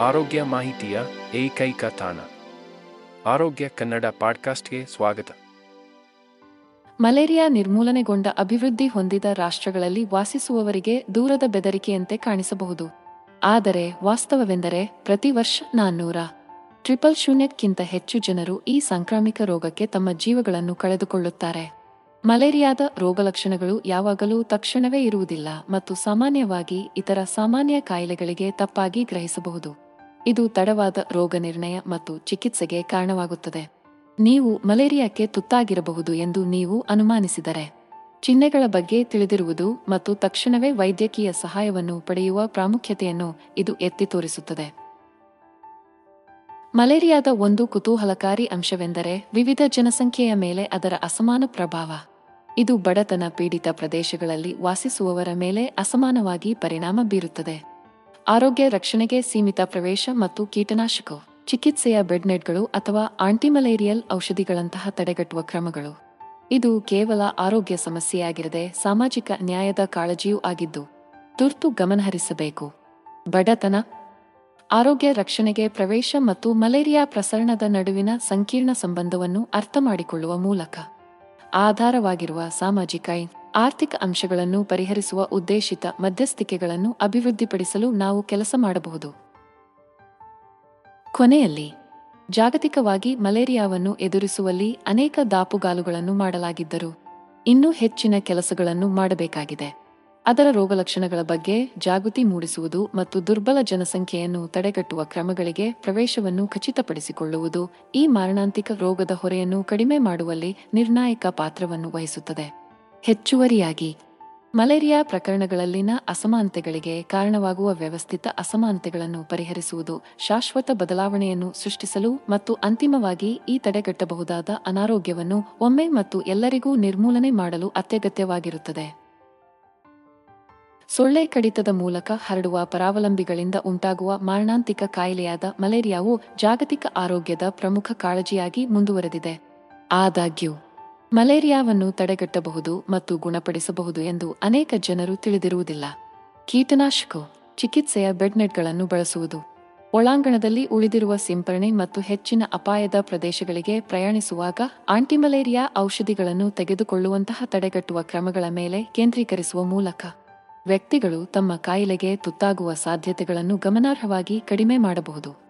ಆರೋಗ್ಯ ಮಾಹಿತಿಯ ಏಕೈಕ ತಾಣ. ಆರೋಗ್ಯ ಕನ್ನಡ ಪಾಡ್ಕಾಸ್ಟ್ಗೆ ಸ್ವಾಗತ. ಮಲೇರಿಯಾ ನಿರ್ಮೂಲನೆಗೊಂಡ ಅಭಿವೃದ್ಧಿ ಹೊಂದಿದ ರಾಷ್ಟ್ರಗಳಲ್ಲಿ ವಾಸಿಸುವವರಿಗೆ ದೂರದ ಬೆದರಿಕೆಯಂತೆ ಕಾಣಿಸಬಹುದು. ಆದರೆ ವಾಸ್ತವವೆಂದರೆ ಪ್ರತಿ ವರ್ಷ ನಾನ್ನೂರ ಟ್ರಿಪಲ್ ಶೂನ್ಯಕ್ಕಿಂತ ಹೆಚ್ಚು ಜನರು ಈ ಸಾಂಕ್ರಾಮಿಕ ರೋಗಕ್ಕೆ ತಮ್ಮ ಜೀವಗಳನ್ನು ಕಳೆದುಕೊಳ್ಳುತ್ತಾರೆ. ಮಲೇರಿಯಾದ ರೋಗಲಕ್ಷಣಗಳು ಯಾವಾಗಲೂ ತಕ್ಷಣವೇ ಇರುವುದಿಲ್ಲ ಮತ್ತು ಸಾಮಾನ್ಯವಾಗಿ ಇತರ ಸಾಮಾನ್ಯ ಕಾಯಿಲೆಗಳಿಗೆ ತಪ್ಪಾಗಿ ಗ್ರಹಿಸಬಹುದು. ಇದು ತಡವಾದ ರೋಗ ನಿರ್ಣಯ ಮತ್ತು ಚಿಕಿತ್ಸೆಗೆ ಕಾರಣವಾಗುತ್ತದೆ. ನೀವು ಮಲೇರಿಯಾಕ್ಕೆ ತುತ್ತಾಗಿರಬಹುದು ಎಂದು ನೀವು ಅನುಮಾನಿಸಿದರೆ. ಚಿಹ್ನೆಗಳ ಬಗ್ಗೆ ತಿಳಿದಿರುವುದು ಮತ್ತು ತಕ್ಷಣವೇ ವೈದ್ಯಕೀಯ ಸಹಾಯವನ್ನು ಪಡೆಯುವ ಪ್ರಾಮುಖ್ಯತೆಯನ್ನು ಇದು ಎತ್ತಿ ತೋರಿಸುತ್ತದೆ. ಮಲೇರಿಯಾದ ಒಂದು ಕುತೂಹಲಕಾರಿ ಅಂಶವೆಂದರೆ ವಿವಿಧ ಜನಸಂಖ್ಯೆಯ ಮೇಲೆ ಅದರ ಅಸಮಾನ ಪ್ರಭಾವ. ಇದು ಬಡತನ ಪೀಡಿತ ಪ್ರದೇಶಗಳಲ್ಲಿ ವಾಸಿಸುವವರ ಮೇಲೆ ಅಸಮಾನವಾಗಿ ಪರಿಣಾಮ ಬೀರುತ್ತದೆ. ಆರೋಗ್ಯ ರಕ್ಷಣೆಗೆ ಸೀಮಿತ ಪ್ರವೇಶ ಮತ್ತು ಕೀಟನಾಶಕ, ಚಿಕಿತ್ಸೆಯ ಬೆಡ್ನೆಟ್ಗಳು ಅಥವಾ ಆಂಟಿಮಲೇರಿಯಲ್ ಔಷಧಿಗಳಂತಹ ತಡೆಗಟ್ಟುವ ಕ್ರಮಗಳು. ಇದು ಕೇವಲ ಆರೋಗ್ಯ ಸಮಸ್ಯೆಯಾಗಿರದೆ ಸಾಮಾಜಿಕ ನ್ಯಾಯದ ಕಾಳಜಿಯೂ ಆಗಿದ್ದು, ತುರ್ತು ಗಮನಹರಿಸಬೇಕು ಬಡತನ, ಆರೋಗ್ಯ ರಕ್ಷಣೆಗೆ ಪ್ರವೇಶ ಮತ್ತು ಮಲೇರಿಯಾ ಪ್ರಸರಣದ ನಡುವಿನ ಸಂಕೀರ್ಣ ಸಂಬಂಧವನ್ನು ಅರ್ಥಮಾಡಿಕೊಳ್ಳುವ ಮೂಲಕ ಆಧಾರವಾಗಿರುವ ಸಾಮಾಜಿಕ ಆರ್ಥಿಕ ಅಂಶಗಳನ್ನು ಪರಿಹರಿಸುವ ಉದ್ದೇಶಿತ ಮಧ್ಯಸ್ಥಿಕೆಗಳನ್ನು ಅಭಿವೃದ್ಧಿಪಡಿಸಲು ನಾವು ಕೆಲಸ ಮಾಡಬಹುದು. ಕೊನೆಯಲ್ಲಿ, ಜಾಗತಿಕವಾಗಿ ಮಲೇರಿಯಾವನ್ನು ಎದುರಿಸುವಲ್ಲಿ ಅನೇಕ ದಾಪುಗಾಲುಗಳನ್ನು ಮಾಡಲಾಗಿದ್ದರು, ಇನ್ನೂ ಹೆಚ್ಚಿನ ಕೆಲಸಗಳನ್ನು ಮಾಡಬೇಕಾಗಿದೆ. ಅದರ ರೋಗಲಕ್ಷಣಗಳ ಬಗ್ಗೆ ಜಾಗೃತಿ ಮೂಡಿಸುವುದು ಮತ್ತು ದುರ್ಬಲ ಜನಸಂಖ್ಯೆಯನ್ನು ತಡೆಗಟ್ಟುವ ಕ್ರಮಗಳಿಗೆ ಪ್ರವೇಶವನ್ನು ಖಚಿತಪಡಿಸಿಕೊಳ್ಳುವುದು ಈ ಮಾರಣಾಂತಿಕ ರೋಗದ ಹೊರೆಯನ್ನು ಕಡಿಮೆ ಮಾಡುವಲ್ಲಿ ನಿರ್ಣಾಯಕ ಪಾತ್ರವನ್ನು ವಹಿಸುತ್ತದೆ. ಹೆಚ್ಚುವರಿಯಾಗಿ. ಮಲೇರಿಯಾ ಪ್ರಕರಣಗಳಲ್ಲಿನ ಅಸಮಾನತೆಗಳಿಗೆ ಕಾರಣವಾಗುವ ವ್ಯವಸ್ಥಿತ ಅಸಮಾನತೆಗಳನ್ನು ಪರಿಹರಿಸುವುದು, ಶಾಶ್ವತ ಬದಲಾವಣೆಯನ್ನು ಸೃಷ್ಟಿಸಲು ಮತ್ತು ಅಂತಿಮವಾಗಿ ಈ ತಡೆಗಟ್ಟಬಹುದಾದ ಅನಾರೋಗ್ಯವನ್ನು ಒಮ್ಮೆ ಮತ್ತು ಎಲ್ಲರಿಗೂ ನಿರ್ಮೂಲನೆ ಮಾಡಲು ಅತ್ಯಗತ್ಯವಾಗಿರುತ್ತದೆ. ಸೊಳ್ಳೆ ಕಡಿತದ ಮೂಲಕ ಹರಡುವ ಪರಾವಲಂಬಿಗಳಿಂದ ಉಂಟಾಗುವ ಮಾರಣಾಂತಿಕ ಕಾಯಿಲೆಯಾದ ಮಲೇರಿಯಾವು ಜಾಗತಿಕ ಆರೋಗ್ಯದ ಪ್ರಮುಖ ಕಾಳಜಿಯಾಗಿ ಮುಂದುವರೆದಿದೆ. ಆದಾಗ್ಯೂ ಮಲೇರಿಯಾವನ್ನು ತಡೆಗಟ್ಟಬಹುದು ಮತ್ತು ಗುಣಪಡಿಸಬಹುದು ಎಂದು ಅನೇಕ ಜನರು ತಿಳಿದಿರುವುದಿಲ್ಲ. ಕೀಟನಾಶಕ ಚಿಕಿತ್ಸೆಯ ಬೆಡ್ನೆಟ್ಗಳನ್ನು ಬಳಸುವುದು. ಒಳಾಂಗಣದಲ್ಲಿ ಉಳಿದಿರುವ ಸಿಂಪರಣೆ ಮತ್ತು ಹೆಚ್ಚಿನ ಅಪಾಯದ ಪ್ರದೇಶಗಳಿಗೆ ಪ್ರಯಾಣಿಸುವಾಗ ಆಂಟಿಮಲೇರಿಯಾ ಔಷಧಿಗಳನ್ನು ತೆಗೆದುಕೊಳ್ಳುವಂತಹ ತಡೆಗಟ್ಟುವ ಕ್ರಮಗಳ ಮೇಲೆ ಕೇಂದ್ರೀಕರಿಸುವ ಮೂಲಕ ವ್ಯಕ್ತಿಗಳು ತಮ್ಮ ಕಾಯಿಲೆಗೆ ತುತ್ತಾಗುವ ಸಾಧ್ಯತೆಗಳನ್ನು ಗಮನಾರ್ಹವಾಗಿ ಕಡಿಮೆ ಮಾಡಬಹುದು.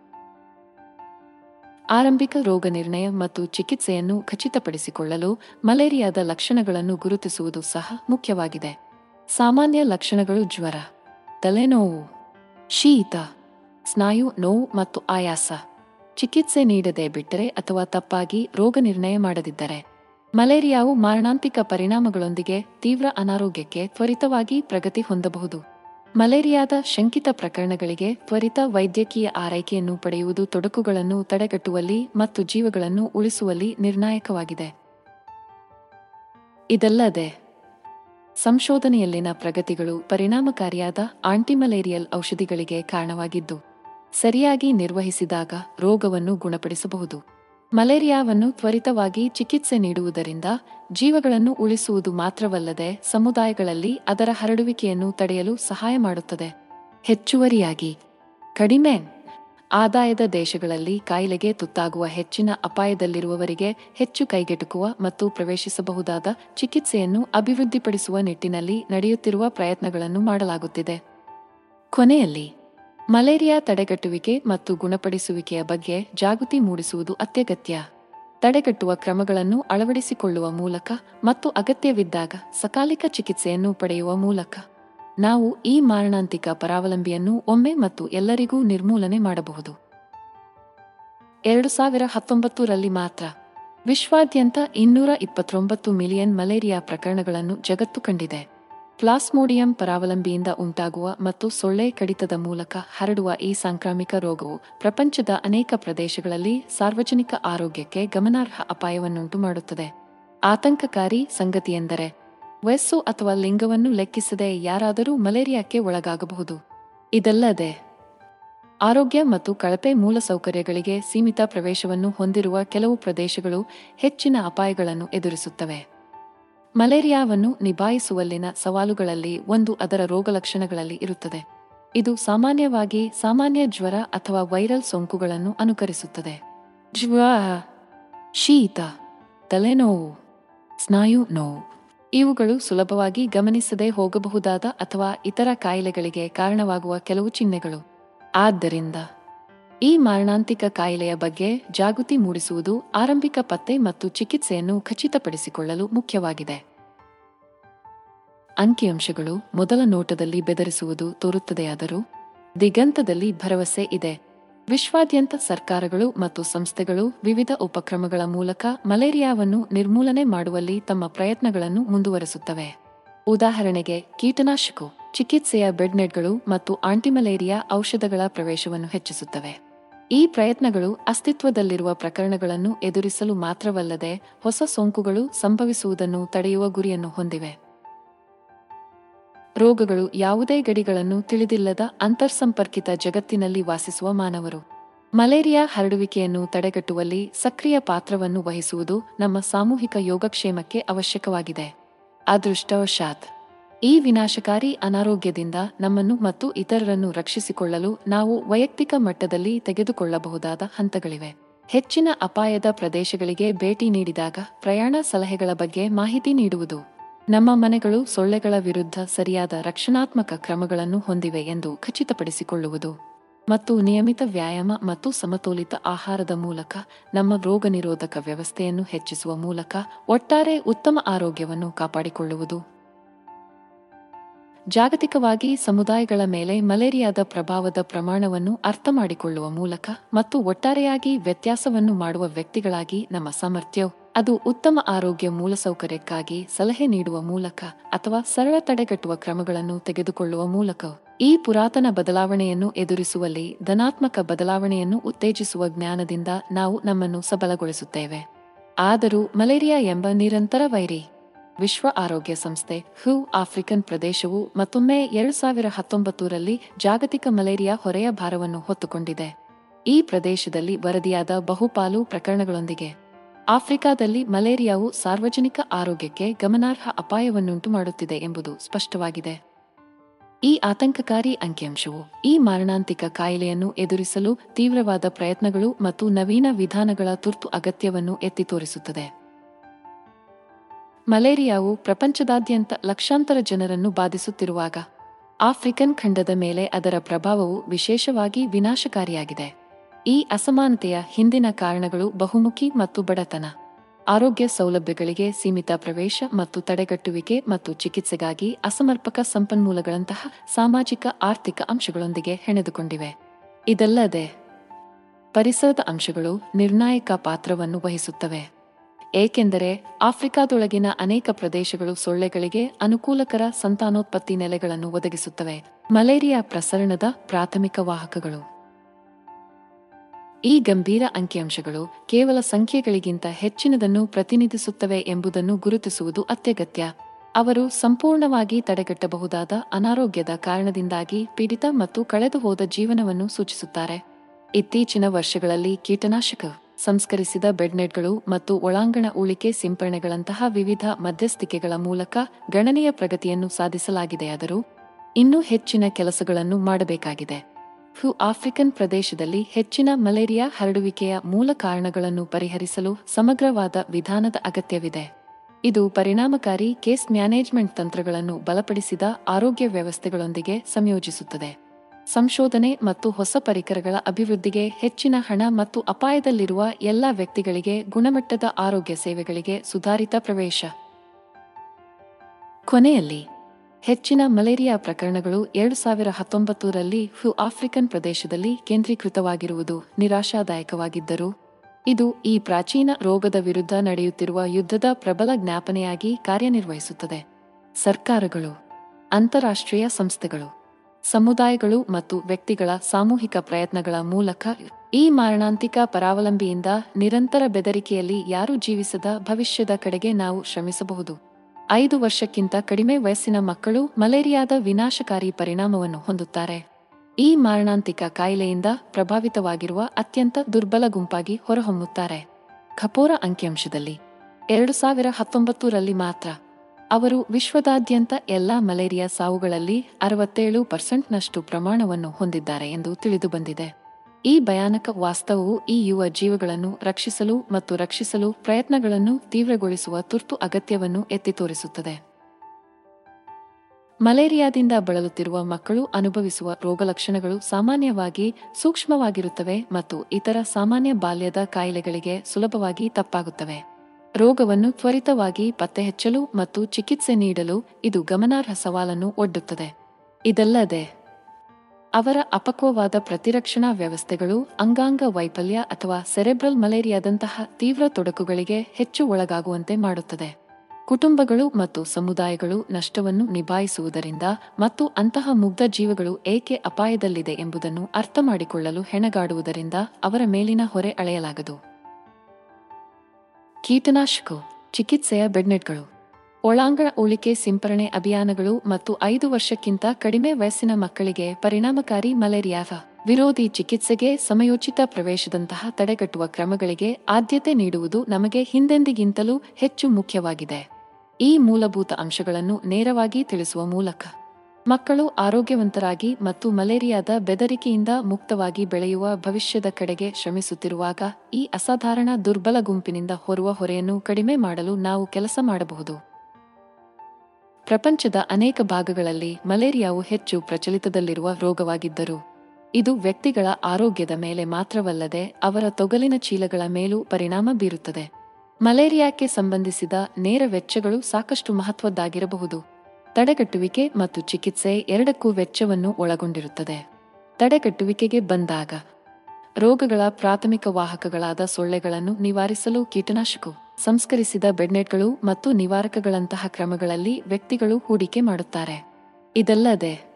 ಆರಂಭಿಕ ರೋಗ ನಿರ್ಣಯ ಮತ್ತು ಚಿಕಿತ್ಸೆಯನ್ನು ಖಚಿತಪಡಿಸಿಕೊಳ್ಳಲು ಮಲೇರಿಯಾದ ಲಕ್ಷಣಗಳನ್ನು ಗುರುತಿಸುವುದು ಸಹ ಮುಖ್ಯವಾಗಿದೆ. ಸಾಮಾನ್ಯ ಲಕ್ಷಣಗಳು ಜ್ವರ, ತಲೆನೋವು, ಶೀತ, ಸ್ನಾಯು ನೋವು ಮತ್ತು ಆಯಾಸ. ಚಿಕಿತ್ಸೆ ನೀಡದೆ ಬಿಟ್ಟರೆ ಅಥವಾ ತಪ್ಪಾಗಿ ರೋಗ ನಿರ್ಣಯ ಮಾಡದಿದ್ದರೆ ಮಲೇರಿಯಾವು ಮಾರಣಾಂತಿಕ ಪರಿಣಾಮಗಳೊಂದಿಗೆ ತೀವ್ರ ಅನಾರೋಗ್ಯಕ್ಕೆ ತ್ವರಿತವಾಗಿ ಪ್ರಗತಿ ಹೊಂದಬಹುದು. ಮಲೇರಿಯಾದ ಶಂಕಿತ ಪ್ರಕರಣಗಳಿಗೆ ತ್ವರಿತ ವೈದ್ಯಕೀಯ ಆರೈಕೆಯನ್ನು ಪಡೆಯುವುದು ತೊಡಕುಗಳನ್ನು ತಡೆಗಟ್ಟುವಲ್ಲಿ ಮತ್ತು ಜೀವಗಳನ್ನು ಉಳಿಸುವಲ್ಲಿ ನಿರ್ಣಾಯಕವಾಗಿದೆ. ಇದಲ್ಲದೆ, ಸಂಶೋಧನೆಯಲ್ಲಿನ ಪ್ರಗತಿಗಳು ಪರಿಣಾಮಕಾರಿಯಾದ ಆಂಟಿಮಲೇರಿಯಲ್ ಔಷಧಿಗಳಿಗೆ ಕಾರಣವಾಗಿದ್ದು, ಸರಿಯಾಗಿ ನಿರ್ವಹಿಸಿದಾಗ ರೋಗವನ್ನು ಗುಣಪಡಿಸಬಹುದು. ಮಲೇರಿಯಾವನ್ನು ತ್ವರಿತವಾಗಿ ಚಿಕಿತ್ಸೆ ನೀಡುವುದರಿಂದ ಜೀವಗಳನ್ನು ಉಳಿಸುವುದು ಮಾತ್ರವಲ್ಲದೆ ಸಮುದಾಯಗಳಲ್ಲಿ ಅದರ ಹರಡುವಿಕೆಯನ್ನು ತಡೆಯಲು ಸಹಾಯ ಮಾಡುತ್ತದೆ. ಹೆಚ್ಚುವರಿಯಾಗಿ, ಕಡಿಮೆ ಆದಾಯದ ದೇಶಗಳಲ್ಲಿ ಕಾಯಿಲೆಗೆ ತುತ್ತಾಗುವ ಹೆಚ್ಚಿನ ಅಪಾಯದಲ್ಲಿರುವವರಿಗೆ ಹೆಚ್ಚು ಕೈಗೆಟುಕುವ ಮತ್ತು ಪ್ರವೇಶಿಸಬಹುದಾದ ಚಿಕಿತ್ಸೆಯನ್ನು ಅಭಿವೃದ್ಧಿಪಡಿಸುವ ನಿಟ್ಟಿನಲ್ಲಿ ನಡೆಯುತ್ತಿರುವ ಪ್ರಯತ್ನಗಳನ್ನು ಮಾಡಲಾಗುತ್ತಿದೆ. ಕೊನೆಯಲ್ಲಿ ಮಲೇರಿಯಾ ತಡೆಗಟ್ಟುವಿಕೆ ಮತ್ತು ಗುಣಪಡಿಸುವಿಕೆಯ ಬಗ್ಗೆ ಜಾಗೃತಿ ಮೂಡಿಸುವುದು ಅತ್ಯಗತ್ಯ. ತಡೆಗಟ್ಟುವ ಕ್ರಮಗಳನ್ನು ಅಳವಡಿಸಿಕೊಳ್ಳುವ ಮೂಲಕ ಮತ್ತು ಅಗತ್ಯವಿದ್ದಾಗ ಸಕಾಲಿಕ ಚಿಕಿತ್ಸೆಯನ್ನು ಪಡೆಯುವ ಮೂಲಕ. ನಾವು ಈ ಮಾರಣಾಂತಿಕ ಪರಾವಲಂಬಿಯನ್ನು ಒಮ್ಮೆ ಮತ್ತು ಎಲ್ಲರಿಗೂ ನಿರ್ಮೂಲನೆ ಮಾಡಬಹುದು. ಎರಡು ಸಾವಿರ ಹತ್ತೊಂಬತ್ತರಲ್ಲಿ ಮಾತ್ರ ವಿಶ್ವಾದ್ಯಂತ ಇನ್ನೂರ ಇಪ್ಪತ್ತೊಂಬತ್ತು ಮಿಲಿಯನ್ ಮಲೇರಿಯಾ ಪ್ರಕರಣಗಳನ್ನು ಜಗತ್ತು ಕಂಡಿದೆ. ಪ್ಲಾಸ್ಮೋಡಿಯಂ ಪರಾವಲಂಬಿಯಿಂದ ಉಂಟಾಗುವ ಮತ್ತು ಸೊಳ್ಳೆ ಕಡಿತದ ಮೂಲಕ ಹರಡುವ ಈ ಸಾಂಕ್ರಾಮಿಕ ರೋಗವು ಪ್ರಪಂಚದ ಅನೇಕ ಪ್ರದೇಶಗಳಲ್ಲಿ ಸಾರ್ವಜನಿಕ ಆರೋಗ್ಯಕ್ಕೆ ಗಮನಾರ್ಹ ಅಪಾಯವನ್ನುಂಟು ಮಾಡುತ್ತದೆ. ಆತಂಕಕಾರಿ ಸಂಗತಿಯೆಂದರೆ ವಯಸ್ಸು ಅಥವಾ ಲಿಂಗವನ್ನು ಲೆಕ್ಕಿಸದೆ ಯಾರಾದರೂ ಮಲೇರಿಯಾಕ್ಕೆ ಒಳಗಾಗಬಹುದು. ಇದಲ್ಲದೆ, ಆರೋಗ್ಯ ಮತ್ತು ಕಳಪೆ ಮೂಲಸೌಕರ್ಯಗಳಿಗೆ ಸೀಮಿತ ಪ್ರವೇಶವನ್ನು ಹೊಂದಿರುವ ಕೆಲವು ಪ್ರದೇಶಗಳು ಹೆಚ್ಚಿನ ಅಪಾಯಗಳನ್ನು ಎದುರಿಸುತ್ತವೆ. ಮಲೇರಿಯಾವನ್ನು ನಿಭಾಯಿಸುವಲ್ಲಿನ ಸವಾಲುಗಳಲ್ಲಿ ಒಂದು ಅದರ ರೋಗಲಕ್ಷಣಗಳಲ್ಲಿ ಇರುತ್ತದೆ. ಇದು ಸಾಮಾನ್ಯವಾಗಿ ಸಾಮಾನ್ಯ ಜ್ವರ ಅಥವಾ ವೈರಲ್ ಸೋಂಕುಗಳನ್ನು ಅನುಕರಿಸುತ್ತದೆ. ಜ್ವರ ಶೀತ, ತಲೆನೋವು, ಸ್ನಾಯು ನೋವು ಇವುಗಳು ಸುಲಭವಾಗಿ ಗಮನಿಸದೆ ಹೋಗಬಹುದಾದ ಅಥವಾ ಇತರ ಕಾಯಿಲೆಗಳಿಗೆ ಕಾರಣವಾಗುವ ಕೆಲವು ಚಿಹ್ನೆಗಳು. ಆದ್ದರಿಂದ ಈ ಮಾರಣಾಂತಿಕ ಕಾಯಿಲೆಯ ಬಗ್ಗೆ ಜಾಗೃತಿ ಮೂಡಿಸುವುದು ಆರಂಭಿಕ ಪತ್ತೆ ಮತ್ತು ಚಿಕಿತ್ಸೆಯನ್ನು ಖಚಿತಪಡಿಸಿಕೊಳ್ಳಲು ಮುಖ್ಯವಾಗಿದೆ. ಅಂಕಿಅಂಶಗಳು ಮೊದಲ ನೋಟದಲ್ಲಿ ಬೆದರಿಸುವುದು ತೋರುತ್ತದೆಯಾದರೂ ದಿಗಂತದಲ್ಲಿ ಭರವಸೆ ಇದೆ. ವಿಶ್ವಾದ್ಯಂತ ಸರ್ಕಾರಗಳು ಮತ್ತು ಸಂಸ್ಥೆಗಳು ವಿವಿಧ ಉಪಕ್ರಮಗಳ ಮೂಲಕ ಮಲೇರಿಯಾವನ್ನು ನಿರ್ಮೂಲನೆ ಮಾಡುವಲ್ಲಿ ತಮ್ಮ ಪ್ರಯತ್ನಗಳನ್ನು ಮುಂದುವರೆಸುತ್ತವೆ. ಉದಾಹರಣೆಗೆ, ಕೀಟನಾಶಕ, ಚಿಕಿತ್ಸೆಯ ಬೆಡ್ನೆಟ್ಗಳು ಮತ್ತು ಆಂಟಿಮಲೇರಿಯಾ ಔಷಧಗಳ ಪ್ರವೇಶವನ್ನು ಹೆಚ್ಚಿಸುತ್ತವೆ. ಈ ಪ್ರಯತ್ನಗಳು ಅಸ್ತಿತ್ವದಲ್ಲಿರುವ ಪ್ರಕರಣಗಳನ್ನು ಎದುರಿಸಲು ಮಾತ್ರವಲ್ಲದೆ ಹೊಸ ಸೋಂಕುಗಳು ಸಂಭವಿಸುವುದನ್ನು ತಡೆಯುವ ಗುರಿಯನ್ನು ಹೊಂದಿವೆ. ರೋಗಗಳು ಯಾವುದೇ ಗಡಿಗಳನ್ನು ತಿಳಿದಿಲ್ಲದ ಅಂತರ್ಸಂಪರ್ಕಿತ ಜಗತ್ತಿನಲ್ಲಿ ವಾಸಿಸುವ ಮಾನವರು. ಮಲೇರಿಯಾ ಹರಡುವಿಕೆಯನ್ನು ತಡೆಗಟ್ಟುವಲ್ಲಿ ಸಕ್ರಿಯ ಪಾತ್ರವನ್ನು ವಹಿಸುವುದು ನಮ್ಮ ಸಾಮೂಹಿಕ ಯೋಗಕ್ಷೇಮಕ್ಕೆ ಅವಶ್ಯಕವಾಗಿದೆ. ಅದೃಷ್ಟವಶಾತ್. ಈ ವಿನಾಶಕಾರಿ ಅನಾರೋಗ್ಯದಿಂದ ನಮ್ಮನ್ನು ಮತ್ತು ಇತರರನ್ನು ರಕ್ಷಿಸಿಕೊಳ್ಳಲು ನಾವು ವೈಯಕ್ತಿಕ ಮಟ್ಟದಲ್ಲಿ ತೆಗೆದುಕೊಳ್ಳಬಹುದಾದ ಹಂತಗಳಿವೆ. ಹೆಚ್ಚಿನ ಅಪಾಯದ ಪ್ರದೇಶಗಳಿಗೆ ಭೇಟಿ ನೀಡಿದಾಗ ಪ್ರಯಾಣ ಸಲಹೆಗಳ ಬಗ್ಗೆ ಮಾಹಿತಿ ನೀಡುವುದು. ನಮ್ಮ ಮನೆಗಳು ಸೊಳ್ಳೆಗಳ ವಿರುದ್ಧ ಸರಿಯಾದ ರಕ್ಷಣಾತ್ಮಕ ಕ್ರಮಗಳನ್ನು ಹೊಂದಿವೆ ಎಂದು ಖಚಿತಪಡಿಸಿಕೊಳ್ಳುವುದು ಮತ್ತು ನಿಯಮಿತ ವ್ಯಾಯಾಮ ಮತ್ತು ಸಮತೋಲಿತ ಆಹಾರದ ಮೂಲಕ ನಮ್ಮ ರೋಗನಿರೋಧಕ ವ್ಯವಸ್ಥೆಯನ್ನು ಹೆಚ್ಚಿಸುವ ಮೂಲಕ ಒಟ್ಟಾರೆ ಉತ್ತಮ ಆರೋಗ್ಯವನ್ನು ಕಾಪಾಡಿಕೊಳ್ಳುವುದು. ಜಾಗತಿಕವಾಗಿ ಸಮುದಾಯಗಳ ಮೇಲೆ ಮಲೇರಿಯಾದ ಪ್ರಭಾವದ ಪ್ರಮಾಣವನ್ನು ಅರ್ಥಮಾಡಿಕೊಳ್ಳುವ ಮೂಲಕ ಮತ್ತು ಒಟ್ಟಾರೆಯಾಗಿ ವ್ಯತ್ಯಾಸವನ್ನು ಮಾಡುವ ವ್ಯಕ್ತಿಗಳಾಗಿ ನಮ್ಮ ಸಾಮರ್ಥ್ಯವು ಅದು ಉತ್ತಮ ಆರೋಗ್ಯ ಮೂಲಸೌಕರ್ಯಕ್ಕಾಗಿ ಸಲಹೆ ನೀಡುವ ಮೂಲಕ ಅಥವಾ ಸರಳ ತಡೆಗಟ್ಟುವ ಕ್ರಮಗಳನ್ನು ತೆಗೆದುಕೊಳ್ಳುವ ಮೂಲಕ. ಈ ಪುರಾತನ ಬದಲಾವಣೆಯನ್ನು ಎದುರಿಸುವಲ್ಲಿ ಧನಾತ್ಮಕ ಬದಲಾವಣೆಯನ್ನು ಉತ್ತೇಜಿಸುವ ಜ್ಞಾನದಿಂದ ನಾವು ನಮ್ಮನ್ನು ಸಬಲಗೊಳಿಸುತ್ತೇವೆ. ಆದರೂ ಮಲೇರಿಯಾ ಎಂಬ ನಿರಂತರ ವೈರಿ. ವಿಶ್ವ ಆರೋಗ್ಯ ಸಂಸ್ಥೆ ಹೂ ಆಫ್ರಿಕನ್ ಪ್ರದೇಶವು ಮತ್ತೊಮ್ಮೆ ಎರಡು ಸಾವಿರ ಹತ್ತೊಂಬತ್ತರಲ್ಲಿ ಜಾಗತಿಕ ಮಲೇರಿಯಾ ಹೊರೆಯ ಭಾರವನ್ನು ಹೊತ್ತುಕೊಂಡಿದೆ. ಈ ಪ್ರದೇಶದಲ್ಲಿ ವರದಿಯಾದ ಬಹುಪಾಲು ಪ್ರಕರಣಗಳೊಂದಿಗೆ ಆಫ್ರಿಕಾದಲ್ಲಿ ಮಲೇರಿಯಾವು ಸಾರ್ವಜನಿಕ ಆರೋಗ್ಯಕ್ಕೆ ಗಮನಾರ್ಹ ಅಪಾಯವನ್ನುಂಟು ಮಾಡುತ್ತಿದೆ ಎಂಬುದು ಸ್ಪಷ್ಟವಾಗಿದೆ. ಈ ಆತಂಕಕಾರಿ ಅಂಕಿಅಂಶವು ಈ ಮಾರಣಾಂತಿಕ ಕಾಯಿಲೆಯನ್ನು ಎದುರಿಸಲು ತೀವ್ರವಾದ ಪ್ರಯತ್ನಗಳು ಮತ್ತು ನವೀನ ವಿಧಾನಗಳ ತುರ್ತು ಅಗತ್ಯವನ್ನು ಎತ್ತಿ ತೋರಿಸುತ್ತದೆ. ಮಲೇರಿಯಾವು ಪ್ರಪಂಚದಾದ್ಯಂತ ಲಕ್ಷಾಂತರ ಜನರನ್ನು ಬಾಧಿಸುತ್ತಿರುವಾಗ, ಆಫ್ರಿಕನ್ ಖಂಡದ ಮೇಲೆ ಅದರ ಪ್ರಭಾವವು ವಿಶೇಷವಾಗಿ ವಿನಾಶಕಾರಿಯಾಗಿದೆ. ಈ ಅಸಮಾನತೆಯ ಹಿಂದಿನ ಕಾರಣಗಳು ಬಹುಮುಖಿ ಮತ್ತು ಬಡತನ. ಆರೋಗ್ಯ ಸೌಲಭ್ಯಗಳಿಗೆ ಸೀಮಿತ ಪ್ರವೇಶ ಮತ್ತು ತಡೆಗಟ್ಟುವಿಕೆ ಮತ್ತು ಚಿಕಿತ್ಸೆಗಾಗಿ ಅಸಮರ್ಪಕ ಸಂಪನ್ಮೂಲಗಳಂತಹ ಸಾಮಾಜಿಕ ಆರ್ಥಿಕ ಅಂಶಗಳೊಂದಿಗೆ ಹೆಣೆದುಕೊಂಡಿವೆ. ಇದಲ್ಲದೆ, ಪರಿಸರದ ಅಂಶಗಳು ನಿರ್ಣಾಯಕ ಪಾತ್ರವನ್ನು ವಹಿಸುತ್ತವೆ. ಏಕೆಂದರೆ, ಆಫ್ರಿಕಾದೊಳಗಿನ ಅನೇಕ ಪ್ರದೇಶಗಳು ಸೊಳ್ಳೆಗಳಿಗೆ ಅನುಕೂಲಕರ ಸಂತಾನೋತ್ಪತ್ತಿ ನೆಲೆಗಳನ್ನು ಒದಗಿಸುತ್ತವೆ. ಮಲೇರಿಯಾ ಪ್ರಸರಣದ ಪ್ರಾಥಮಿಕ ವಾಹಕಗಳು. ಈ ಗಂಭೀರ ಅಂಕಿಅಂಶಗಳು ಕೇವಲ ಸಂಖ್ಯೆಗಳಿಗಿಂತ ಹೆಚ್ಚಿನದನ್ನು ಪ್ರತಿನಿಧಿಸುತ್ತವೆ ಎಂಬುದನ್ನು ಗುರುತಿಸುವುದು ಅತ್ಯಗತ್ಯ. ಅವರು ಸಂಪೂರ್ಣವಾಗಿ ತಡೆಗಟ್ಟಬಹುದಾದ ಅನಾರೋಗ್ಯದ ಕಾರಣದಿಂದಾಗಿ ಪೀಡಿತ ಮತ್ತು ಕಳೆದುಹೋದ ಜೀವನವನ್ನು ಸೂಚಿಸುತ್ತಾರೆ. ಇತ್ತೀಚಿನ ವರ್ಷಗಳಲ್ಲಿ ಕೀಟನಾಶಕ ಸಂಸ್ಕರಿಸಿದ ಬೆಡ್ನೆಟ್ಗಳು ಮತ್ತು ಒಳಾಂಗಣ ಉಳಿಕೆ ಸಿಂಪರಣೆಗಳಂತಹ ವಿವಿಧ ಮಧ್ಯಸ್ಥಿಕೆಗಳ ಮೂಲಕ ಗಣನೀಯ ಪ್ರಗತಿಯನ್ನು ಸಾಧಿಸಲಾಗಿದೆಯಾದರೂ ಇನ್ನೂ ಹೆಚ್ಚಿನ ಕೆಲಸಗಳನ್ನು ಮಾಡಬೇಕಾಗಿದೆ. ಹು ಆಫ್ರಿಕನ್ ಪ್ರದೇಶದಲ್ಲಿ ಹೆಚ್ಚಿನ ಮಲೇರಿಯಾ ಹರಡುವಿಕೆಯ ಮೂಲ ಕಾರಣಗಳನ್ನು ಪರಿಹರಿಸಲು ಸಮಗ್ರವಾದ ವಿಧಾನದ ಅಗತ್ಯವಿದೆ. ಇದು ಪರಿಣಾಮಕಾರಿ ಕೇಸ್ ಮ್ಯಾನೇಜ್ಮೆಂಟ್ ತಂತ್ರಗಳನ್ನು ಬಲಪಡಿಸಿದ ಆರೋಗ್ಯ ವ್ಯವಸ್ಥೆಗಳೊಂದಿಗೆ ಸಂಯೋಜಿಸುತ್ತದೆ. ಸಂಶೋಧನೆ ಮತ್ತು ಹೊಸ ಪರಿಕರಗಳ ಅಭಿವೃದ್ಧಿಗೆ ಹೆಚ್ಚಿನ ಹಣ ಮತ್ತು ಅಪಾಯದಲ್ಲಿರುವ ಎಲ್ಲ ವ್ಯಕ್ತಿಗಳಿಗೆ ಗುಣಮಟ್ಟದ ಆರೋಗ್ಯ ಸೇವೆಗಳಿಗೆ ಸುಧಾರಿತ ಪ್ರವೇಶ. ಕೊನೆಯಲ್ಲಿ ಹೆಚ್ಚಿನ ಮಲೇರಿಯಾ ಪ್ರಕರಣಗಳು ಎರಡು ಸಾವಿರ ಹತ್ತೊಂಬತ್ತರಲ್ಲಿ ಹ್ಯೂ ಆಫ್ರಿಕನ್ ಪ್ರದೇಶದಲ್ಲಿ ಕೇಂದ್ರೀಕೃತವಾಗಿರುವುದು ನಿರಾಶಾದಾಯಕವಾಗಿದ್ದರೂ, ಇದು ಈ ಪ್ರಾಚೀನ ರೋಗದ ವಿರುದ್ಧ ನಡೆಯುತ್ತಿರುವ ಯುದ್ಧದ ಪ್ರಬಲ ಜ್ಞಾಪನೆಯಾಗಿ ಕಾರ್ಯನಿರ್ವಹಿಸುತ್ತದೆ. ಸರ್ಕಾರಗಳು, ಅಂತಾರಾಷ್ಟ್ರೀಯ ಸಂಸ್ಥೆಗಳು, ಸಮುದಾಯಗಳು ಮತ್ತು ವ್ಯಕ್ತಿಗಳ ಸಾಮೂಹಿಕ ಪ್ರಯತ್ನಗಳ ಮೂಲಕ ಈ ಮಾರಣಾಂತಿಕ ಪರಾವಲಂಬಿಯಿಂದ ನಿರಂತರ ಬೆದರಿಕೆಯಲ್ಲಿ ಯಾರು ಜೀವಿಸದ ಭವಿಷ್ಯದ ಕಡೆಗೆ ನಾವು ಶ್ರಮಿಸಬಹುದು. ಐದು ವರ್ಷಕ್ಕಿಂತ ಕಡಿಮೆ ವಯಸ್ಸಿನ ಮಕ್ಕಳು ಮಲೇರಿಯಾದ ವಿನಾಶಕಾರಿ ಪರಿಣಾಮವನ್ನು ಹೊಂದುತ್ತಾರೆ. ಈ ಮಾರಣಾಂತಿಕ ಕಾಯಿಲೆಯಿಂದ ಪ್ರಭಾವಿತವಾಗಿರುವ ಅತ್ಯಂತ ದುರ್ಬಲ ಗುಂಪಾಗಿ ಹೊರಹೊಮ್ಮುತ್ತಾರೆ. ಖಪೋರ ಅಂಕಿಅಂಶದಲ್ಲಿ ಎರಡು ಸಾವಿರ ಹತ್ತೊಂಬತ್ತರಲ್ಲಿ ಮಾತ್ರ ಅವರು ವಿಶ್ವದಾದ್ಯಂತ ಎಲ್ಲಾ ಮಲೇರಿಯಾ ಸಾವುಗಳಲ್ಲಿ ಅರವತ್ತೇಳು ಪರ್ಸೆಂಟ್ನಷ್ಟು ಪ್ರಮಾಣವನ್ನು ಹೊಂದಿದ್ದಾರೆ ಎಂದು ತಿಳಿದುಬಂದಿದೆ. ಈ ಭಯಾನಕ ವಾಸ್ತವವು ಈ ಯುವ ಜೀವಗಳನ್ನು ರಕ್ಷಿಸಲು ಮತ್ತು ರಕ್ಷಿಸಲು ಪ್ರಯತ್ನಗಳನ್ನು ತೀವ್ರಗೊಳಿಸುವ ತುರ್ತು ಅಗತ್ಯವನ್ನು ಎತ್ತಿ ತೋರಿಸುತ್ತದೆ. ಮಲೇರಿಯಾದಿಂದ ಬಳಲುತ್ತಿರುವ ಮಕ್ಕಳು ಅನುಭವಿಸುವ ರೋಗಲಕ್ಷಣಗಳು ಸಾಮಾನ್ಯವಾಗಿ ಸೂಕ್ಷ್ಮವಾಗಿರುತ್ತವೆ ಮತ್ತು ಇತರ ಸಾಮಾನ್ಯ ಬಾಲ್ಯದ ಕಾಯಿಲೆಗಳಿಗೆ ಸುಲಭವಾಗಿ ತಪ್ಪಾಗುತ್ತವೆ. ರೋಗವನ್ನು ತ್ವರಿತವಾಗಿ ಪತ್ತೆಹಚ್ಚಲು ಮತ್ತು ಚಿಕಿತ್ಸೆ ನೀಡಲು ಇದು ಗಮನಾರ್ಹ ಸವಾಲನ್ನು ಒಡ್ಡುತ್ತದೆ. ಇದಲ್ಲದೆ ಅವರ ಅಪಕ್ವವಾದ ಪ್ರತಿರಕ್ಷಣಾ ವ್ಯವಸ್ಥೆಗಳು, ಅಂಗಾಂಗ ವೈಫಲ್ಯ ಅಥವಾ ಸೆರೆಬ್ರಲ್ ಮಲೇರಿಯಾದಂತಹ ತೀವ್ರ ತೊಡಕುಗಳಿಗೆ ಹೆಚ್ಚು ಒಳಗಾಗುವಂತೆ ಮಾಡುತ್ತದೆ. ಕುಟುಂಬಗಳು ಮತ್ತು ಸಮುದಾಯಗಳು ನಷ್ಟವನ್ನು ನಿಭಾಯಿಸುವುದರಿಂದ ಮತ್ತು ಅಂತಹ ಮುಗ್ಧ ಜೀವಗಳು ಏಕೆ ಅಪಾಯದಲ್ಲಿದೆ ಎಂಬುದನ್ನು ಅರ್ಥಮಾಡಿಕೊಳ್ಳಲು ಹೆಣಗಾಡುವುದರಿಂದ ಅವರ ಮೇಲಿನ ಹೊರೆ ಅಳೆಯಲಾಗದು. ಕೀಟನಾಶಕ ಚಿಕಿತ್ಸೆಯ ಬೆಡ್ನೆಟ್ಗಳು. ಒಳಾಂಗಣ ಉಳಿಕೆ ಸಿಂಪರಣೆ ಅಭಿಯಾನಗಳು ಮತ್ತು ಐದು ವರ್ಷಕ್ಕಿಂತ ಕಡಿಮೆ ವಯಸ್ಸಿನ ಮಕ್ಕಳಿಗೆ ಪರಿಣಾಮಕಾರಿ ಮಲೇರಿಯಾ ವಿರೋಧಿ ಚಿಕಿತ್ಸೆಗೆ ಸಮಯೋಚಿತ ಪ್ರವೇಶದಂತಹ ತಡೆಗಟ್ಟುವ ಕ್ರಮಗಳಿಗೆ ಆದ್ಯತೆ ನೀಡುವುದು ನಮಗೆ ಹಿಂದೆಂದಿಗಿಂತಲೂ ಹೆಚ್ಚು ಮುಖ್ಯವಾಗಿದೆ. ಈ ಮೂಲಭೂತ ಅಂಶಗಳನ್ನು ನೇರವಾಗಿ ತಿಳಿಸುವ ಮೂಲಕ ಮಕ್ಕಳು ಆರೋಗ್ಯವಂತರಾಗಿ ಮತ್ತು ಮಲೇರಿಯಾದ ಬೆದರಿಕೆಯಿಂದ ಮುಕ್ತವಾಗಿ ಬೆಳೆಯುವ ಭವಿಷ್ಯದ ಕಡೆಗೆ ಶ್ರಮಿಸುತ್ತಿರುವಾಗ ಈ ಅಸಾಧಾರಣ ದುರ್ಬಲ ಗುಂಪಿನಿಂದ ಹೊರುವ ಹೊರೆಯನ್ನು ಕಡಿಮೆ ಮಾಡಲು ನಾವು ಕೆಲಸ ಮಾಡಬಹುದು. ಪ್ರಪಂಚದ ಅನೇಕ ಭಾಗಗಳಲ್ಲಿ ಮಲೇರಿಯಾವು ಹೆಚ್ಚು ಪ್ರಚಲಿತದಲ್ಲಿರುವ ರೋಗವಾಗಿದ್ದರೂ, ಇದು ವ್ಯಕ್ತಿಗಳ ಆರೋಗ್ಯದ ಮೇಲೆ ಮಾತ್ರವಲ್ಲದೆ ಅವರ ತೊಗಲಿನ ಚೀಲಗಳ ಮೇಲೂ ಪರಿಣಾಮ ಬೀರುತ್ತದೆ. ಮಲೇರಿಯಾಕ್ಕೆ ಸಂಬಂಧಿಸಿದ ನೇರ ವೆಚ್ಚಗಳು ಸಾಕಷ್ಟು ಮಹತ್ವದ್ದಾಗಿರಬಹುದು. ತಡೆಗಟ್ಟುವಿಕೆ ಮತ್ತು ಚಿಕಿತ್ಸೆ ಎರಡಕ್ಕೂ ವೆಚ್ಚವನ್ನು ಒಳಗೊಂಡಿರುತ್ತದೆ. ತಡೆಗಟ್ಟುವಿಕೆಗೆ ಬಂದಾಗ ರೋಗಗಳ ಪ್ರಾಥಮಿಕ ವಾಹಕಗಳಾದ ಸೊಳ್ಳೆಗಳನ್ನು ನಿವಾರಿಸಲು ಕೀಟನಾಶಕ ಸಂಸ್ಕರಿಸಿದ ಬೆಡ್ನೆಟ್ಗಳು ಮತ್ತು ನಿವಾರಕಗಳಂತಹ ಕ್ರಮಗಳಲ್ಲಿ ವ್ಯಕ್ತಿಗಳು ಹೂಡಿಕೆ ಮಾಡುತ್ತಾರೆ. ಇದಲ್ಲದೆ,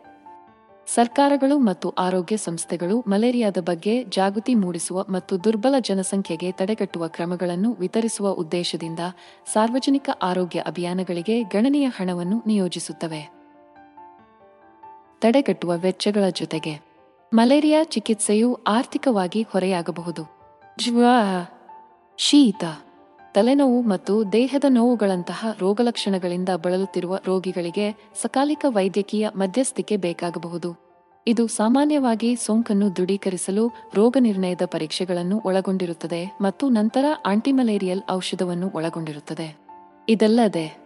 ಸರ್ಕಾರಗಳು ಮತ್ತು ಆರೋಗ್ಯ ಸಂಸ್ಥೆಗಳು ಮಲೇರಿಯಾದ ಬಗ್ಗೆ ಜಾಗೃತಿ ಮೂಡಿಸುವ ಮತ್ತು ದುರ್ಬಲ ಜನಸಂಖ್ಯೆಗೆ ತಡೆಗಟ್ಟುವ ಕ್ರಮಗಳನ್ನು ವಿತರಿಸುವ ಉದ್ದೇಶದಿಂದ ಸಾರ್ವಜನಿಕ ಆರೋಗ್ಯ ಅಭಿಯಾನಗಳಿಗೆ ಗಣನೀಯ ಹಣವನ್ನು ನಿಯೋಜಿಸುತ್ತವೆ. ತಡೆಗಟ್ಟುವ ವೆಚ್ಚಗಳ ಜೊತೆಗೆ, ಮಲೇರಿಯಾ ಚಿಕಿತ್ಸೆಯು ಆರ್ಥಿಕವಾಗಿ ಹೊರೆಯಾಗಬಹುದು. ಜ್ವಾ, ಶೀತ. ತಲೆನೋವು ಮತ್ತು ದೇಹದ ನೋವುಗಳಂತಹ ರೋಗಲಕ್ಷಣಗಳಿಂದ ಬಳಲುತ್ತಿರುವ ರೋಗಿಗಳಿಗೆ ಸಕಾಲಿಕ ವೈದ್ಯಕೀಯ ಮಧ್ಯಸ್ಥಿಕೆ ಬೇಕಾಗಬಹುದು. ಇದು ಸಾಮಾನ್ಯವಾಗಿ ಸೋಂಕನ್ನು ದೃಢೀಕರಿಸಲು ರೋಗನಿರ್ಣಯದ ಪರೀಕ್ಷೆಗಳನ್ನು ಒಳಗೊಂಡಿರುತ್ತದೆ ಮತ್ತು ನಂತರ ಆಂಟಿಮಲೇರಿಯಲ್ ಔಷಧವನ್ನು ಒಳಗೊಂಡಿರುತ್ತದೆ. ಇದಲ್ಲದೆ,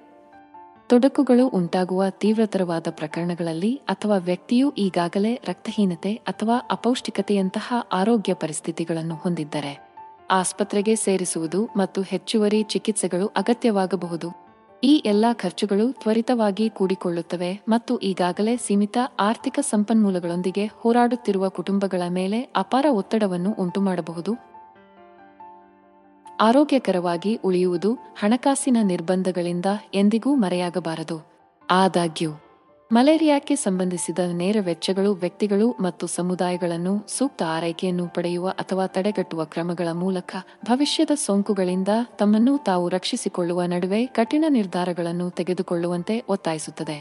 ತೊಡಕುಗಳು ಉಂಟಾಗುವ ತೀವ್ರತರವಾದ ಪ್ರಕರಣಗಳಲ್ಲಿ ಅಥವಾ ವ್ಯಕ್ತಿಯು ಈಗಾಗಲೇ ರಕ್ತಹೀನತೆ ಅಥವಾ ಅಪೌಷ್ಟಿಕತೆಯಂತಹ ಆರೋಗ್ಯ ಪರಿಸ್ಥಿತಿಗಳನ್ನು ಹೊಂದಿದ್ದರೆ. ಆಸ್ಪತ್ರೆಗೆ ಸೇರಿಸುವುದು ಮತ್ತು ಹೆಚ್ಚುವರಿ ಚಿಕಿತ್ಸೆಗಳು ಅಗತ್ಯವಾಗಬಹುದು. ಈ ಎಲ್ಲಾ ಖರ್ಚುಗಳು ತ್ವರಿತವಾಗಿ ಕೂಡಿಕೊಳ್ಳುತ್ತವೆ ಮತ್ತು ಈಗಾಗಲೇ ಸೀಮಿತ ಆರ್ಥಿಕ ಸಂಪನ್ಮೂಲಗಳೊಂದಿಗೆ ಹೋರಾಡುತ್ತಿರುವ ಕುಟುಂಬಗಳ ಮೇಲೆ ಅಪಾರ ಒತ್ತಡವನ್ನು ಉಂಟುಮಾಡಬಹುದು. ಆರೋಗ್ಯಕರವಾಗಿ ಉಳಿಯುವುದು ಹಣಕಾಸಿನ ನಿರ್ಬಂಧಗಳಿಂದ ಎಂದಿಗೂ ಮರೆಯಾಗಬಾರದು. ಆದಾಗ್ಯೂ ಮಲೇರಿಯಾಕ್ಕೆ ಸಂಬಂಧಿಸಿದ ನೇರ ವೆಚ್ಚಗಳು ವ್ಯಕ್ತಿಗಳು ಮತ್ತು ಸಮುದಾಯಗಳನ್ನು ಸೂಕ್ತ ಆರೈಕೆಯನ್ನು ಪಡೆಯುವ ಅಥವಾ ತಡೆಗಟ್ಟುವ ಕ್ರಮಗಳ ಮೂಲಕ ಭವಿಷ್ಯದ ಸೋಂಕುಗಳಿಂದ ತಮ್ಮನ್ನು ತಾವು ರಕ್ಷಿಸಿಕೊಳ್ಳುವ ನಡುವೆ ಕಠಿಣ ನಿರ್ಧಾರಗಳನ್ನು ತೆಗೆದುಕೊಳ್ಳುವಂತೆ ಒತ್ತಾಯಿಸುತ್ತದೆ.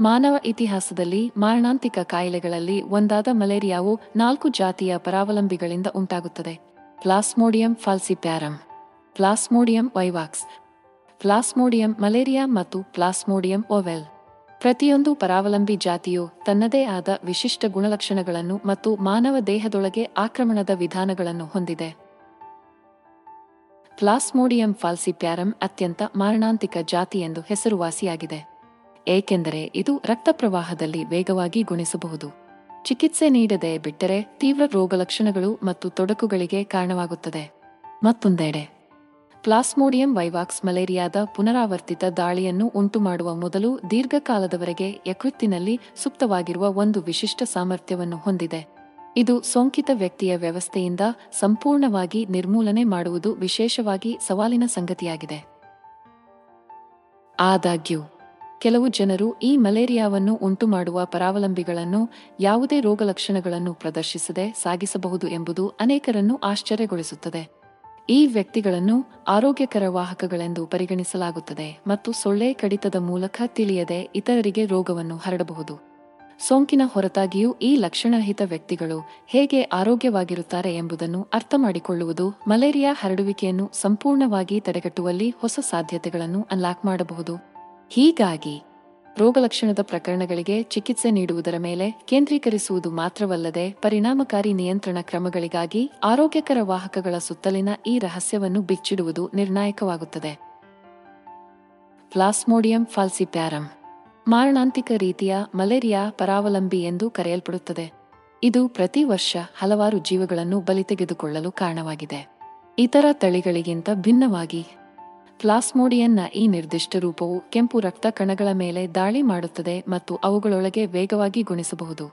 ಮಾನವ ಇತಿಹಾಸದಲ್ಲಿ ಮಾರಣಾಂತಿಕ ಕಾಯಿಲೆಗಳಲ್ಲಿ ಒಂದಾದ ಮಲೇರಿಯಾವು ನಾಲ್ಕು ಜಾತಿಯ ಪರಾವಲಂಬಿಗಳಿಂದ ಉಂಟಾಗುತ್ತದೆ. Plasmodium falciparum Plasmodium vivax, Plasmodium malariae ಮತ್ತು ಪ್ಲಾಸ್ಮೋಡಿಯಂ ಓವೆಲ್. ಪ್ರತಿಯೊಂದು ಪರಾವಲಂಬಿ ಜಾತಿಯು ತನ್ನದೇ ಆದ ವಿಶಿಷ್ಟ ಗುಣಲಕ್ಷಣಗಳನ್ನು ಮತ್ತು ಮಾನವ ದೇಹದೊಳಗೆ ಆಕ್ರಮಣದ ವಿಧಾನಗಳನ್ನು ಹೊಂದಿದೆ. ಪ್ಲಾಸ್ಮೋಡಿಯಂ ಫಾಲ್ಸಿಪ್ಯಾರಂ ಅತ್ಯಂತ ಮಾರಣಾಂತಿಕ ಜಾತಿ ಎಂದು ಹೆಸರುವಾಸಿಯಾಗಿದೆ. ಏಕೆಂದರೆ ಇದು ರಕ್ತ ಪ್ರವಾಹದಲ್ಲಿ ವೇಗವಾಗಿ ಗುಣಿಸಬಹುದು. ಚಿಕಿತ್ಸೆ ನೀಡದೆ ಬಿಟ್ಟರೆ ತೀವ್ರ ರೋಗಲಕ್ಷಣಗಳು ಮತ್ತು ತೊಡಕುಗಳಿಗೆ ಕಾರಣವಾಗುತ್ತದೆ. ಮತ್ತೊಂದೆಡೆ ಪ್ಲಾಸ್ಮೋಡಿಯಂ ವೈವಾಕ್ಸ್ ಮಲೇರಿಯಾದ ಪುನರಾವರ್ತಿತ ದಾಳಿಯನ್ನು ಉಂಟುಮಾಡುವ ಮೊದಲು ದೀರ್ಘಕಾಲದವರೆಗೆ ಯಕೃತ್ತಿನಲ್ಲಿ ಸುಪ್ತವಾಗಿರುವ ಒಂದು ವಿಶಿಷ್ಟ ಸಾಮರ್ಥ್ಯವನ್ನು ಹೊಂದಿದೆ. ಇದು ಸೋಂಕಿತ ವ್ಯಕ್ತಿಯ ವ್ಯವಸ್ಥೆಯಿಂದ ಸಂಪೂರ್ಣವಾಗಿ ನಿರ್ಮೂಲನೆ ಮಾಡುವುದು ವಿಶೇಷವಾಗಿ ಸವಾಲಿನ ಸಂಗತಿಯಾಗಿದೆ. ಆದಾಗ್ಯೂ, ಕೆಲವು ಜನರು ಈ ಮಲೇರಿಯಾವನ್ನು ಉಂಟುಮಾಡುವ ಪರಾವಲಂಬಿಗಳನ್ನು ಯಾವುದೇ ರೋಗಲಕ್ಷಣಗಳನ್ನು ಪ್ರದರ್ಶಿಸದೆ ಸಾಗಿಸಬಹುದು ಎಂಬುದು ಅನೇಕರನ್ನು ಆಶ್ಚರ್ಯಗೊಳಿಸುತ್ತದೆ. ಈ ವ್ಯಕ್ತಿಗಳನ್ನು ಆರೋಗ್ಯಕರ ವಾಹಕಗಳೆಂದು ಪರಿಗಣಿಸಲಾಗುತ್ತದೆ ಮತ್ತು ಸೊಳ್ಳೆ ಕಡಿತದ ಮೂಲಕ ತಿಳಿಯದೆ ಇತರರಿಗೆ ರೋಗವನ್ನು ಹರಡಬಹುದು. ಸೋಂಕಿನ ಹೊರತಾಗಿಯೂ ಈ ಲಕ್ಷಣರಹಿತ ವ್ಯಕ್ತಿಗಳು ಹೇಗೆ ಆರೋಗ್ಯವಾಗಿರುತ್ತಾರೆ ಎಂಬುದನ್ನು ಅರ್ಥಮಾಡಿಕೊಳ್ಳುವುದು ಮಲೇರಿಯಾ ಹರಡುವಿಕೆಯನ್ನು ಸಂಪೂರ್ಣವಾಗಿ ತಡೆಗಟ್ಟುವಲ್ಲಿ ಹೊಸ ಸಾಧ್ಯತೆಗಳನ್ನು ಅನ್ಲಾಕ್ ಮಾಡಬಹುದು. ಹೀಗಾಗಿ ರೋಗಲಕ್ಷಣದ ಪ್ರಕರಣಗಳಿಗೆ ಚಿಕಿತ್ಸೆ ನೀಡುವುದರ ಮೇಲೆ ಕೇಂದ್ರೀಕರಿಸುವುದು ಮಾತ್ರವಲ್ಲದೆ ಪರಿಣಾಮಕಾರಿ ನಿಯಂತ್ರಣ ಕ್ರಮಗಳಿಗಾಗಿ ಆರೋಗ್ಯಕರ ವಾಹಕಗಳ ಸುತ್ತಲಿನ ಈ ರಹಸ್ಯವನ್ನು ಬಿಚ್ಚಿಡುವುದು ನಿರ್ಣಾಯಕವಾಗುತ್ತದೆ. ಪ್ಲಾಸ್ಮೋಡಿಯಂ ಫಾಲ್ಸಿಪ್ಯಾರಂ, ಮಾರಣಾಂತಿಕ ರೀತಿಯ ಮಲೇರಿಯಾ ಪರಾವಲಂಬಿ ಎಂದು ಕರೆಯಲ್ಪಡುತ್ತದೆ. ಇದು ಪ್ರತಿ ವರ್ಷ ಹಲವಾರು ಜೀವಗಳನ್ನು ಬಲಿ ತೆಗೆದುಕೊಳ್ಳಲು ಕಾರಣವಾಗಿದೆ. ಇತರ ತಳಿಗಳಿಗಿಂತ ಭಿನ್ನವಾಗಿ ಪ್ಲಾಸ್ಮೋಡಿಯನ್ನ ಈ ನಿರ್ದಿಷ್ಟ ರೂಪವು ಕೆಂಪು ರಕ್ತ ಕಣಗಳ ಮೇಲೆ ದಾಳಿ ಮಾಡುತ್ತದೆ ಮತ್ತು ಅವುಗಳೊಳಗೆ ವೇಗವಾಗಿ ಗುಣಿಸಬಹುದು.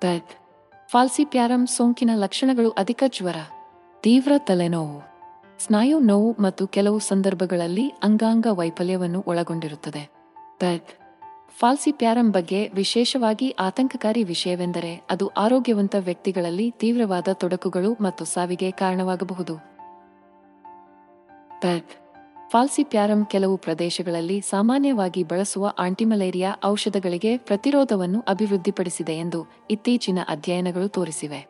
ಪೆಟ್ ಫಾಲ್ಸಿಪ್ಯಾರಮ್ ಸೋಂಕಿನ ಲಕ್ಷಣಗಳು ಅಧಿಕ ಜ್ವರ, ತೀವ್ರ ತಲೆನೋವು, ಸ್ನಾಯು ನೋವು ಮತ್ತು ಕೆಲವು ಸಂದರ್ಭಗಳಲ್ಲಿ ಅಂಗಾಂಗ ವೈಫಲ್ಯವನ್ನು ಒಳಗೊಂಡಿರುತ್ತದೆ. ಪೆಟ್ ಫಾಲ್ಸಿಪ್ಯಾರಮ್ ಬಗ್ಗೆ ವಿಶೇಷವಾಗಿ ಆತಂಕಕಾರಿ ವಿಷಯವೆಂದರೆ ಅದು ಆರೋಗ್ಯವಂತ ವ್ಯಕ್ತಿಗಳಲ್ಲಿ ತೀವ್ರವಾದ ತೊಡಕುಗಳು ಮತ್ತು ಸಾವಿಗೆ ಕಾರಣವಾಗಬಹುದು. ಪೆಟ್ ಫಾಲ್ಸಿಪ್ಯಾರಮ್ ಕೆಲವು ಪ್ರದೇಶಗಳಲ್ಲಿ ಸಾಮಾನ್ಯವಾಗಿ ಬಳಸುವ ಆಂಟಿಮಲೇರಿಯಾ ಔಷಧಗಳಿಗೆ ಪ್ರತಿರೋಧವನ್ನು ಅಭಿವೃದ್ಧಿಪಡಿಸಿದೆ ಎಂದು ಇತ್ತೀಚಿನ ಅಧ್ಯಯನಗಳು ತೋರಿಸಿವೆ.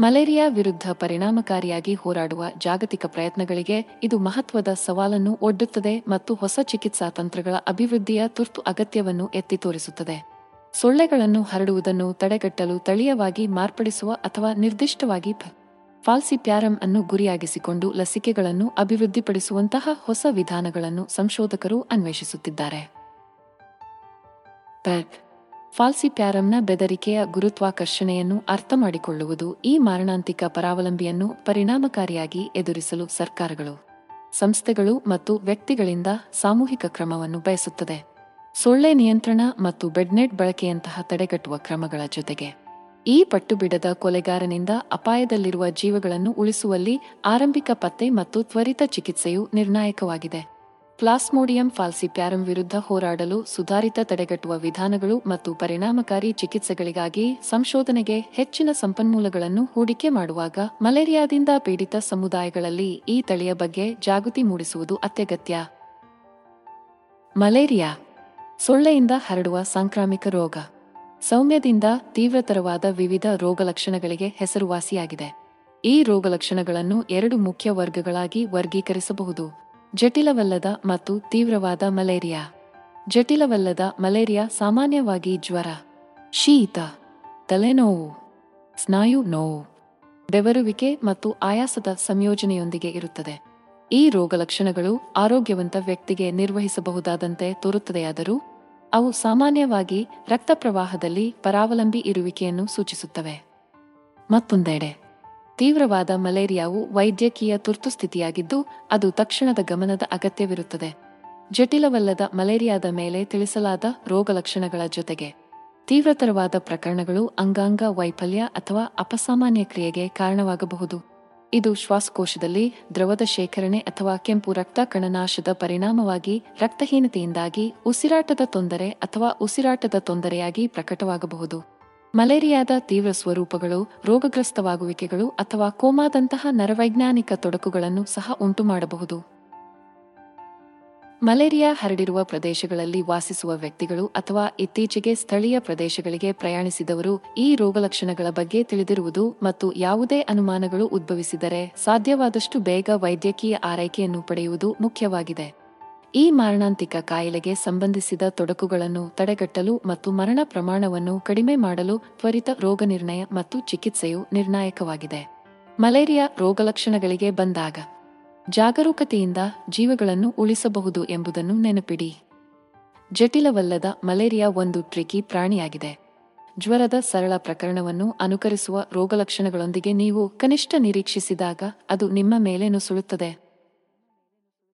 ಮಲೇರಿಯಾ ವಿರುದ್ಧ ಪರಿಣಾಮಕಾರಿಯಾಗಿ ಹೋರಾಡುವ ಜಾಗತಿಕ ಪ್ರಯತ್ನಗಳಿಗೆ ಇದು ಮಹತ್ವದ ಸವಾಲನ್ನು ಒಡ್ಡುತ್ತದೆ ಮತ್ತು ಹೊಸ ಚಿಕಿತ್ಸಾ ತಂತ್ರಗಳ ಅಭಿವೃದ್ಧಿಯ ತುರ್ತು ಅಗತ್ಯವನ್ನು ಎತ್ತಿ ತೋರಿಸುತ್ತದೆ. ಸೊಳ್ಳೆಗಳನ್ನು ಹರಡುವುದನ್ನು ತಡೆಗಟ್ಟಲು ತಳೀಯವಾಗಿ ಮಾರ್ಪಡಿಸುವ ಅಥವಾ ನಿರ್ದಿಷ್ಟವಾಗಿ ಫ- ಫಾಲ್ಸಿಪ್ಯಾರಮ್ ಅನ್ನು ಗುರಿಯಾಗಿಸಿಕೊಂಡು ಲಸಿಕೆಗಳನ್ನು ಅಭಿವೃದ್ಧಿಪಡಿಸುವಂತಹ ಹೊಸ ವಿಧಾನಗಳನ್ನು ಸಂಶೋಧಕರು ಅನ್ವೇಷಿಸುತ್ತಿದ್ದಾರೆ. ಫಾಲ್ಸಿ ಫಾಲ್ಸಿಪ್ಯಾರಮ್ನ ಬೆದರಿಕೆಯ ಗುರುತ್ವಾಕರ್ಷಣೆಯನ್ನು ಅರ್ಥಮಾಡಿಕೊಳ್ಳುವುದು ಈ ಮಾರಣಾಂತಿಕ ಪರಾವಲಂಬಿಯನ್ನು ಪರಿಣಾಮಕಾರಿಯಾಗಿ ಎದುರಿಸಲು ಸರ್ಕಾರಗಳು, ಸಂಸ್ಥೆಗಳು ಮತ್ತು ವ್ಯಕ್ತಿಗಳಿಂದ ಸಾಮೂಹಿಕ ಕ್ರಮವನ್ನು ಬಯಸುತ್ತದೆ. ಸೊಳ್ಳೆ ನಿಯಂತ್ರಣ ಮತ್ತು ಬೆಡ್ನೆಟ್ ಬಳಕೆಯಂತಹ ತಡೆಗಟ್ಟುವ ಕ್ರಮಗಳ ಜೊತೆಗೆ ಈ ಪಟ್ಟುಬಿಡದ ಕೊಲೆಗಾರನಿಂದ ಅಪಾಯದಲ್ಲಿರುವ ಜೀವಗಳನ್ನು ಉಳಿಸುವಲ್ಲಿ ಆರಂಭಿಕ ಪತ್ತೆ ಮತ್ತು ತ್ವರಿತ ಚಿಕಿತ್ಸೆಯು ನಿರ್ಣಾಯಕವಾಗಿದೆ. ಪ್ಲಾಸ್ಮೋಡಿಯಂ ಫಾಲ್ಸಿಪ್ಯಾರಂ ವಿರುದ್ಧ ಹೋರಾಡಲು ಸುಧಾರಿತ ತಡೆಗಟ್ಟುವ ವಿಧಾನಗಳು ಮತ್ತು ಪರಿಣಾಮಕಾರಿ ಚಿಕಿತ್ಸೆಗಳಿಗಾಗಿ ಸಂಶೋಧನೆಗೆ ಹೆಚ್ಚಿನ ಸಂಪನ್ಮೂಲಗಳನ್ನು ಹೂಡಿಕೆ ಮಾಡುವಾಗ ಮಲೇರಿಯಾದಿಂದ ಪೀಡಿತ ಸಮುದಾಯಗಳಲ್ಲಿ ಈ ತಳಿಯ ಬಗ್ಗೆ ಜಾಗೃತಿ ಮೂಡಿಸುವುದು ಅತ್ಯಗತ್ಯ. ಮಲೇರಿಯಾ ಸೊಳ್ಳೆಯಿಂದ ಹರಡುವ ಸಾಂಕ್ರಾಮಿಕ ರೋಗ. ಸೌಮ್ಯದಿಂದ ತೀವ್ರತರವಾದ ವಿವಿಧ ರೋಗಲಕ್ಷಣಗಳಿಗೆ ಹೆಸರುವಾಸಿಯಾಗಿದೆ. ಈ ರೋಗಲಕ್ಷಣಗಳನ್ನು ಎರಡು ಮುಖ್ಯ ವರ್ಗಗಳಾಗಿ ವರ್ಗೀಕರಿಸಬಹುದು. ಜಟಿಲವಲ್ಲದ ಮತ್ತು ತೀವ್ರವಾದ ಮಲೇರಿಯಾ. ಜಟಿಲವಲ್ಲದ ಮಲೇರಿಯಾ ಸಾಮಾನ್ಯವಾಗಿ ಜ್ವರ, ಶೀತ, ತಲೆನೋವು, ಸ್ನಾಯು ನೋವು, ಬೆವರುವಿಕೆ ಮತ್ತು ಆಯಾಸದ ಸಂಯೋಜನೆಯೊಂದಿಗೆ ಇರುತ್ತದೆ. ಈ ರೋಗಲಕ್ಷಣಗಳು ಆರೋಗ್ಯವಂತ ವ್ಯಕ್ತಿಗೆ ನಿರ್ವಹಿಸಬಹುದಾದಂತೆ ತೋರುತ್ತದೆಯಾದರೂ ಅವು ಸಾಮಾನ್ಯವಾಗಿ ರಕ್ತ ಪ್ರವಾಹದಲ್ಲಿ ಪರಾವಲಂಬಿ ಇರುವಿಕೆಯನ್ನು ಸೂಚಿಸುತ್ತವೆ. ಮತ್ತೊಂದೆಡೆ, ತೀವ್ರವಾದ ಮಲೇರಿಯಾವು ವೈದ್ಯಕೀಯ ತುರ್ತು ಸ್ಥಿತಿಯಾಗಿದ್ದು, ಅದು ತಕ್ಷಣದ ಗಮನದ ಅಗತ್ಯವಿರುತ್ತದೆ. ಜಟಿಲವಲ್ಲದ ಮಲೇರಿಯಾದ ಮೇಲೆ ತಿಳಿಸಲಾದ ರೋಗಲಕ್ಷಣಗಳ ಜೊತೆಗೆ, ತೀವ್ರತರವಾದ ಪ್ರಕರಣಗಳು ಅಂಗಾಂಗ ವೈಫಲ್ಯ ಅಥವಾ ಅಪಸಾಮಾನ್ಯ ಕ್ರಿಯೆಗೆ ಕಾರಣವಾಗಬಹುದು. ಇದು ಶ್ವಾಸಕೋಶದಲ್ಲಿ ದ್ರವದ ಶೇಖರಣೆ ಅಥವಾ ಕೆಂಪು ರಕ್ತ ಕಣನಾಶದ ಪರಿಣಾಮವಾಗಿ ರಕ್ತಹೀನತೆಯಿಂದಾಗಿ ಉಸಿರಾಟದ ತೊಂದರೆ ಅಥವಾ ಉಸಿರಾಟದ ತೊಂದರೆಯಾಗಿ ಪ್ರಕಟವಾಗಬಹುದು. ಮಲೇರಿಯಾದ ತೀವ್ರ ಸ್ವರೂಪಗಳು, ರೋಗಗ್ರಸ್ತವಾಗುವಿಕೆಗಳು ಅಥವಾ ಕೋಮಾದಂತಹ ನರವೈಜ್ಞಾನಿಕ ತೊಡಕುಗಳನ್ನು ಸಹ ಉಂಟುಮಾಡಬಹುದು. ಮಲೇರಿಯಾ ಹರಡಿರುವ ಪ್ರದೇಶಗಳಲ್ಲಿ ವಾಸಿಸುವ ವ್ಯಕ್ತಿಗಳು ಅಥವಾ ಇತ್ತೀಚೆಗೆ ಸ್ಥಳೀಯ ಪ್ರದೇಶಗಳಿಗೆ ಪ್ರಯಾಣಿಸಿದವರು ಈ ರೋಗಲಕ್ಷಣಗಳ ಬಗ್ಗೆ ತಿಳಿದಿರುವುದು ಮತ್ತು ಯಾವುದೇ ಅನುಮಾನಗಳು ಉದ್ಭವಿಸಿದರೆ ಸಾಧ್ಯವಾದಷ್ಟು ಬೇಗ ವೈದ್ಯಕೀಯ ಆರೈಕೆಯನ್ನು ಪಡೆಯುವುದು ಮುಖ್ಯವಾಗಿದೆ. ಈ ಮಾರಣಾಂತಿಕ ಕಾಯಿಲೆಗೆ ಸಂಬಂಧಿಸಿದ ತೊಡಕುಗಳನ್ನು ತಡೆಗಟ್ಟಲು ಮತ್ತು ಮರಣ ಪ್ರಮಾಣವನ್ನು ಕಡಿಮೆ ಮಾಡಲು ತ್ವರಿತ ರೋಗನಿರ್ಣಯ ಮತ್ತು ಚಿಕಿತ್ಸೆಯು ನಿರ್ಣಾಯಕವಾಗಿದೆ. ಮಲೇರಿಯಾ ರೋಗಲಕ್ಷಣಗಳಿಗೆ ಬಂದಾಗ ಜಾಗರೂಕತೆಯಿಂದ ಜೀವಗಳನ್ನು ಉಳಿಸಬಹುದು ಎಂಬುದನ್ನು ನೆನಪಿಡಿ. ಜಟಿಲವಲ್ಲದ ಮಲೇರಿಯಾ ಒಂದು ಟ್ರಿಕಿ ಪ್ರಾಣಿಯಾಗಿದೆ. ಜ್ವರದ ಸರಳ ಪ್ರಕರಣವನ್ನು ಅನುಕರಿಸುವ ರೋಗಲಕ್ಷಣಗಳೊಂದಿಗೆ ನೀವು ಕನಿಷ್ಠ ನಿರೀಕ್ಷಿಸಿದಾಗ ಅದು ನಿಮ್ಮ ಮೇಲೆ ನುಸುಳುತ್ತದೆ.